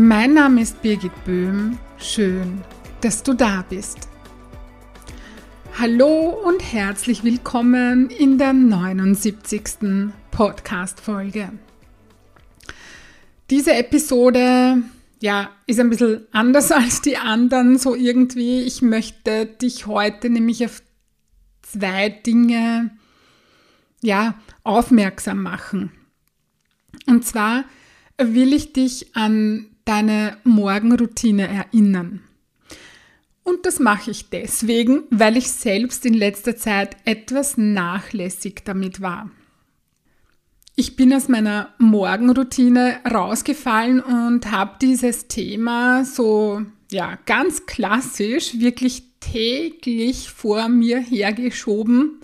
Mein Name ist Birgit Böhm. Schön, dass du da bist. Hallo und herzlich willkommen in der 79. Podcast-Folge. Diese Episode, ja, ist ein bisschen anders als die anderen, so irgendwie. Ich möchte dich heute nämlich auf zwei Dinge, ja, aufmerksam machen. Und zwar will ich dich an deine Morgenroutine erinnern. Und das mache ich deswegen, weil ich selbst in letzter Zeit etwas nachlässig damit war. Ich bin aus meiner Morgenroutine rausgefallen und habe dieses Thema so, ja, ganz klassisch, wirklich täglich vor mir hergeschoben.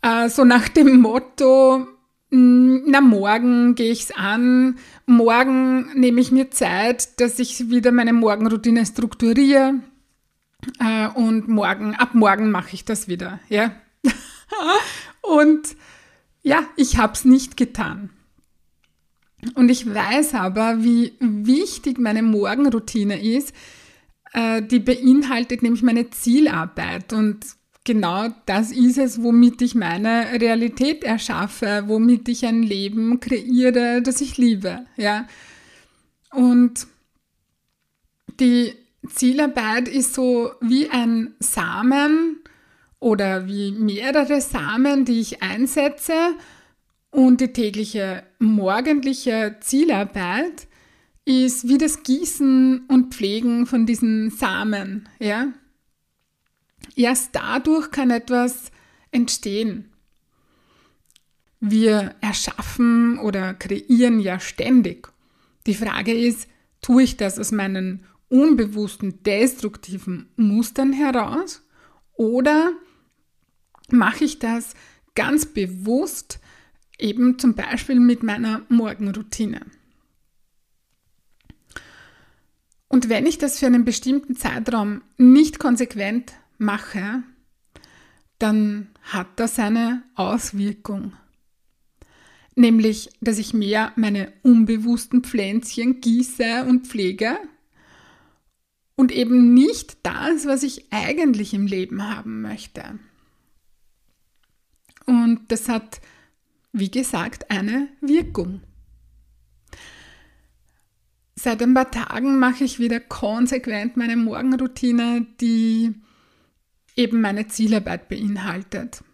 Äh, so nach dem Motto, na, morgen gehe ich es an. Morgen nehme ich mir Zeit, dass ich wieder meine Morgenroutine strukturiere. Äh, und morgen, ab morgen mache ich das wieder. Ja? und ja, ich habe es nicht getan. Und ich weiß aber, wie wichtig meine Morgenroutine ist. Äh, die beinhaltet nämlich meine Zielarbeit. Und genau das ist es, womit ich meine Realität erschaffe, womit ich ein Leben kreiere, das ich liebe, ja. Und die Zielarbeit ist so wie ein Samen oder wie mehrere Samen, die ich einsetze und die tägliche morgendliche Zielarbeit ist wie das Gießen und Pflegen von diesen Samen, ja. Erst dadurch kann etwas entstehen. Wir erschaffen oder kreieren ja ständig. Die Frage ist, tue ich das aus meinen unbewussten, destruktiven Mustern heraus oder mache ich das ganz bewusst, eben zum Beispiel mit meiner Morgenroutine? Und wenn ich das für einen bestimmten Zeitraum nicht konsequent mache, dann hat das eine Auswirkung. Nämlich, dass ich mehr meine unbewussten Pflänzchen gieße und pflege und eben nicht das, was ich eigentlich im Leben haben möchte. Und das hat, wie gesagt, eine Wirkung. Seit ein paar Tagen mache ich wieder konsequent meine Morgenroutine, die eben meine Zielarbeit beinhaltet.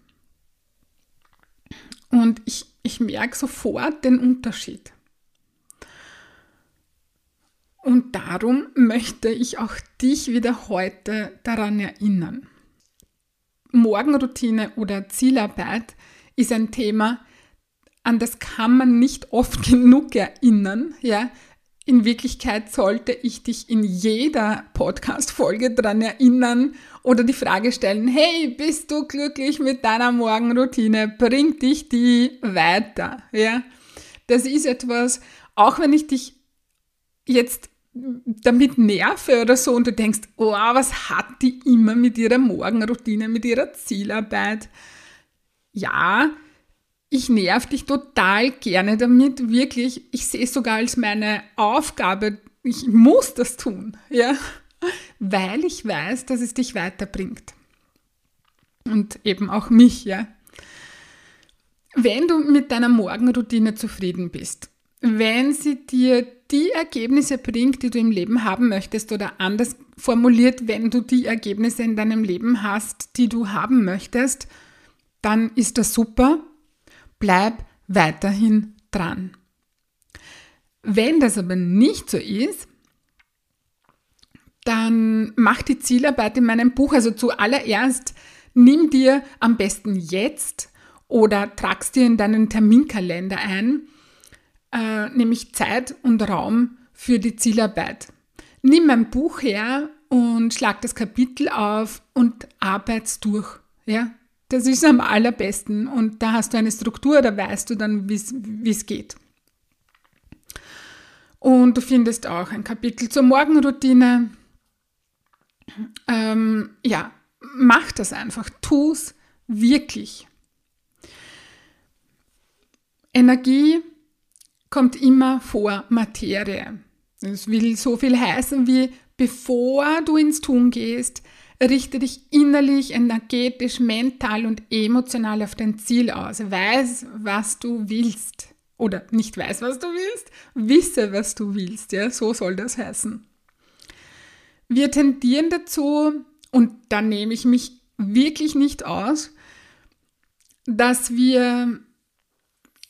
Und ich, ich merke sofort den Unterschied. Und darum möchte ich auch dich wieder heute daran erinnern. Morgenroutine oder Zielarbeit ist ein Thema, an das kann man nicht oft genug erinnern, ja, in Wirklichkeit sollte ich dich in jeder Podcast-Folge daran erinnern oder die Frage stellen, hey, bist du glücklich mit deiner Morgenroutine? Bringt dich die weiter? Ja, das ist etwas, auch wenn ich dich jetzt damit nerve oder so und du denkst, oh, was hat die immer mit ihrer Morgenroutine, mit ihrer Zielarbeit? Ja, ich nerv dich total gerne damit, wirklich. Ich sehe es sogar als meine Aufgabe, ich muss das tun, ja, weil ich weiß, dass es dich weiterbringt. Und eben auch mich, ja. Wenn du mit deiner Morgenroutine zufrieden bist, wenn sie dir die Ergebnisse bringt, die du im Leben haben möchtest, oder anders formuliert, wenn du die Ergebnisse in deinem Leben hast, die du haben möchtest, dann ist das super bleib weiterhin dran. Wenn das aber nicht so ist, dann mach die Zielarbeit in meinem Buch. Also zuallererst nimm dir am besten jetzt oder tragst dir in deinen Terminkalender ein, äh, nämlich Zeit und Raum für die Zielarbeit. Nimm ein Buch her und schlag das Kapitel auf und arbeit's durch. Ja, das ist am allerbesten und da hast du eine Struktur, da weißt du dann, wie es geht. Und du findest auch ein Kapitel zur Morgenroutine. Ähm, ja, mach das einfach, tu es wirklich. Energie kommt immer vor Materie. Das will so viel heißen wie, bevor du ins Tun gehst, richte dich innerlich, energetisch, mental und emotional auf dein Ziel aus. Weiß, was du willst. Oder nicht weiß, was du willst, wisse, was du willst. Ja, so soll das heißen. Wir tendieren dazu, und da nehme ich mich wirklich nicht aus, dass wir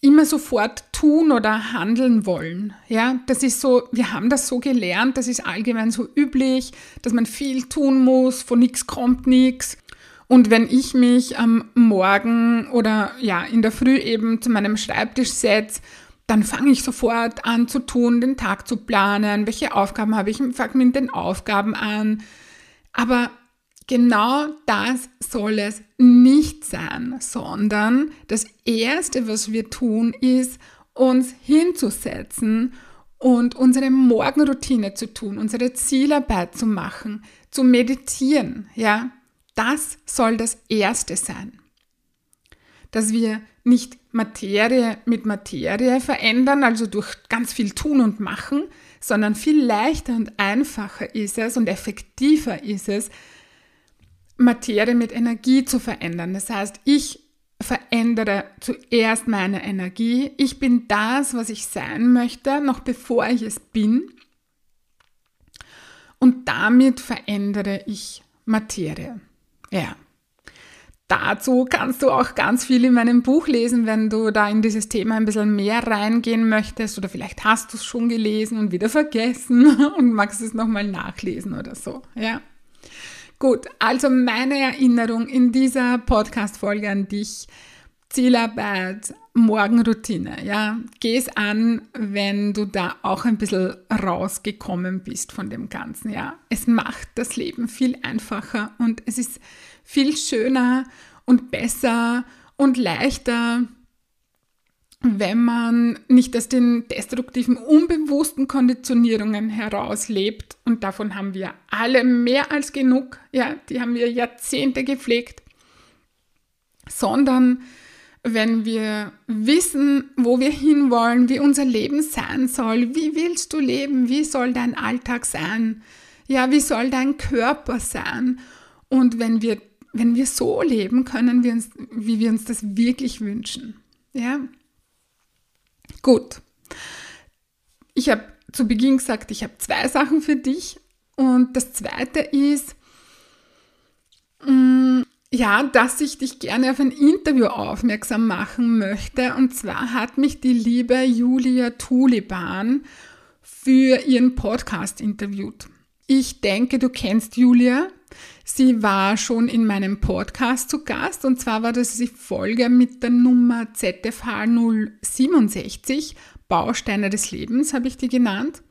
immer sofort tun oder handeln wollen. Ja, das ist so, wir haben das so gelernt, das ist allgemein so üblich, dass man viel tun muss, von nichts kommt nichts. Und wenn ich mich am Morgen oder ja, in der Früh eben zu meinem Schreibtisch setze, dann fange ich sofort an zu tun, den Tag zu planen, welche Aufgaben habe ich, fange mit den Aufgaben an. Aber Genau das soll es nicht sein, sondern das Erste, was wir tun, ist, uns hinzusetzen und unsere Morgenroutine zu tun, unsere Zielarbeit zu machen, zu meditieren, ja. Das soll das Erste sein. Dass wir nicht Materie mit Materie verändern, also durch ganz viel tun und machen, sondern viel leichter und einfacher ist es und effektiver ist es, Materie mit Energie zu verändern. Das heißt, ich verändere zuerst meine Energie. Ich bin das, was ich sein möchte, noch bevor ich es bin. Und damit verändere ich Materie. Ja. Dazu kannst du auch ganz viel in meinem Buch lesen, wenn du da in dieses Thema ein bisschen mehr reingehen möchtest oder vielleicht hast du es schon gelesen und wieder vergessen und magst es nochmal nachlesen oder so. Ja. Gut, also meine Erinnerung in dieser Podcast-Folge an dich. Zielarbeit, Morgenroutine, ja. Geh es an, wenn du da auch ein bisschen rausgekommen bist von dem Ganzen, ja. Es macht das Leben viel einfacher und es ist viel schöner und besser und leichter wenn man nicht aus den destruktiven, unbewussten Konditionierungen herauslebt, und davon haben wir alle mehr als genug, ja, die haben wir Jahrzehnte gepflegt, sondern wenn wir wissen, wo wir hinwollen, wie unser Leben sein soll, wie willst du leben, wie soll dein Alltag sein, ja, wie soll dein Körper sein, und wenn wir, wenn wir so leben, können wir uns, wie wir uns das wirklich wünschen, ja, Gut. Ich habe zu Beginn gesagt, ich habe zwei Sachen für dich. Und das zweite ist, mh, mm, ja, dass ich dich gerne auf ein Interview aufmerksam machen möchte. Und zwar hat mich die liebe Julia Tuliban für ihren Podcast interviewt. Ich denke, du kennst Julia. Sie war schon in meinem Podcast zu Gast und zwar war das die Folge mit der Nummer ZFH 067, Bausteine des Lebens habe ich die genannt.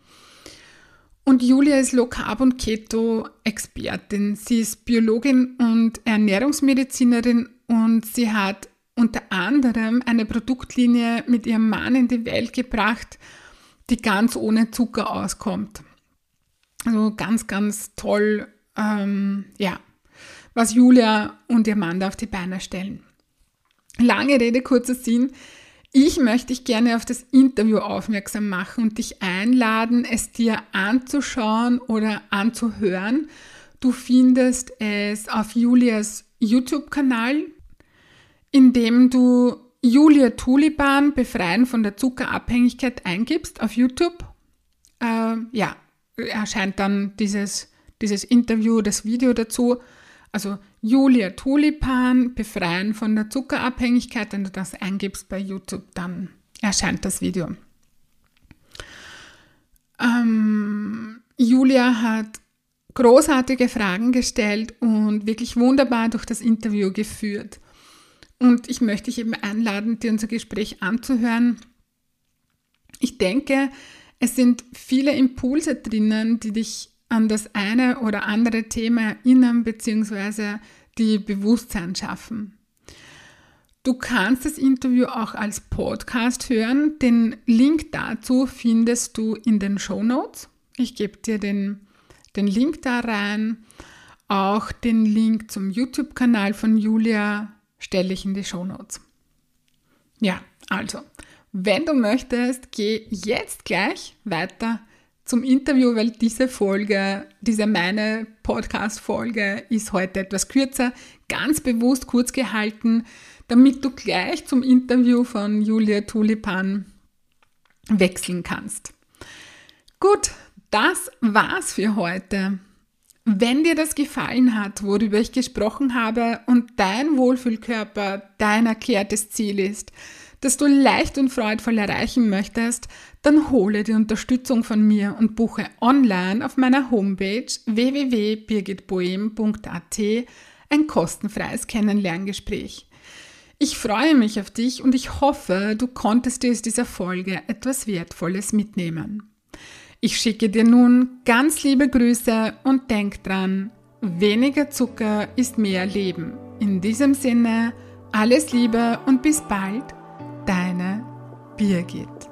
Und Julia ist Low Carb und Keto Expertin. Sie ist Biologin und Ernährungsmedizinerin und sie hat unter anderem eine Produktlinie mit ihrem Mann in die Welt gebracht, die ganz ohne Zucker auskommt. Also ganz, ganz toll ähm, ja, was Julia und ihr Mann da auf die Beine stellen. Lange Rede, kurzer Sinn. Ich möchte dich gerne auf das Interview aufmerksam machen und dich einladen, es dir anzuschauen oder anzuhören. Du findest es auf Julias YouTube-Kanal, indem du Julia Tulipan befreien von der Zuckerabhängigkeit eingibst auf YouTube. Äh, ja, erscheint dann dieses dieses Interview, das Video dazu. Also Julia Tulipan, befreien von der Zuckerabhängigkeit. Wenn du das eingibst bei YouTube, dann erscheint das Video. Ähm, Julia hat großartige Fragen gestellt und wirklich wunderbar durch das Interview geführt. Und ich möchte dich eben einladen, dir unser Gespräch anzuhören. Ich denke, Es sind viele Impulse drinnen, die dich an das eine oder andere Thema erinnern bzw. die Bewusstsein schaffen. Du kannst das Interview auch als Podcast hören. Den Link dazu findest du in den Show Notes. Ich gebe dir den, den Link da rein. Auch den Link zum YouTube-Kanal von Julia stelle ich in die Show Notes. Ja, also, wenn du möchtest, geh jetzt gleich weiter zum Interview, weil diese Folge, diese meine Podcast-Folge ist heute etwas kürzer, ganz bewusst kurz gehalten, damit du gleich zum Interview von Julia Tulipan wechseln kannst. Gut, das war's für heute. Wenn dir das gefallen hat, worüber ich gesprochen habe und dein Wohlfühlkörper dein erklärtes Ziel ist, das du leicht und freudvoll erreichen möchtest, dann hole die Unterstützung von mir und buche online auf meiner Homepage www.birgitboehm.at ein kostenfreies Kennenlerngespräch. Ich freue mich auf dich und ich hoffe, du konntest dir aus dieser Folge etwas Wertvolles mitnehmen. Ich schicke dir nun ganz liebe Grüße und denk dran, weniger Zucker ist mehr Leben. In diesem Sinne, alles Liebe und bis bald, Birgit.